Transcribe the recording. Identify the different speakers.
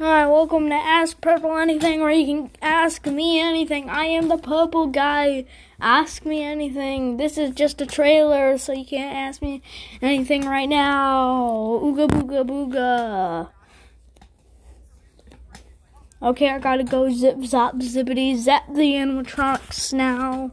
Speaker 1: Alright, welcome to Ask Purple Anything, where you can ask me anything. I am the purple guy. Ask me anything. This is just a trailer, so you can't ask me anything right now. Ooga booga booga. Okay, I gotta go zip zop zippity zap the animatronics now.